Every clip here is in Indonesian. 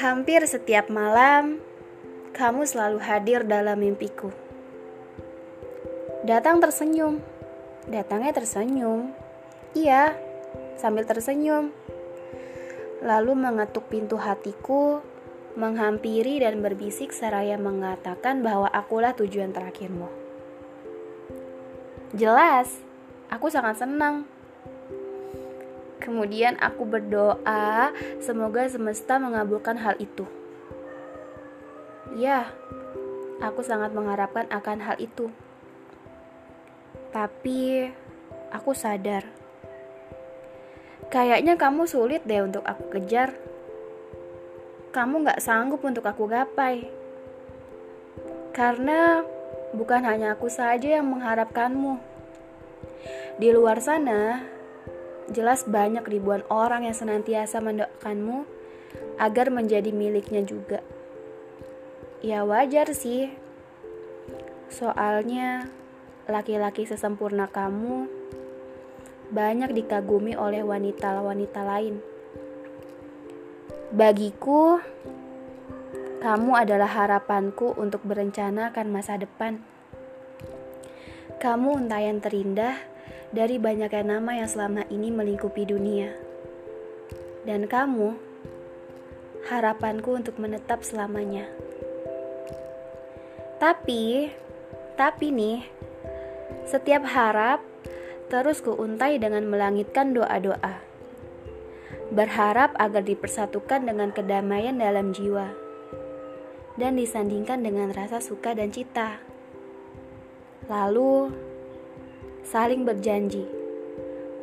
Hampir setiap malam, kamu selalu hadir dalam mimpiku. Datang tersenyum, datangnya tersenyum. Iya, sambil tersenyum. Lalu mengetuk pintu hatiku, menghampiri dan berbisik seraya mengatakan bahwa akulah tujuan terakhirmu. Jelas, aku sangat senang Kemudian aku berdoa, semoga semesta mengabulkan hal itu. Ya, aku sangat mengharapkan akan hal itu. Tapi aku sadar, kayaknya kamu sulit deh untuk aku kejar. Kamu gak sanggup untuk aku gapai. Karena bukan hanya aku saja yang mengharapkanmu. Di luar sana, Jelas banyak ribuan orang yang senantiasa mendoakanmu agar menjadi miliknya juga. Ya wajar sih. Soalnya laki-laki sesempurna kamu banyak dikagumi oleh wanita-wanita lain. Bagiku, kamu adalah harapanku untuk berencanakan masa depan. Kamu untayan terindah dari banyaknya nama yang selama ini melingkupi dunia. Dan kamu, harapanku untuk menetap selamanya. Tapi, tapi nih, setiap harap terus kuuntai dengan melangitkan doa-doa. Berharap agar dipersatukan dengan kedamaian dalam jiwa dan disandingkan dengan rasa suka dan cita. Lalu, saling berjanji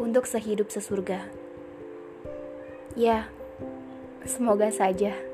untuk sehidup sesurga. Ya, semoga saja.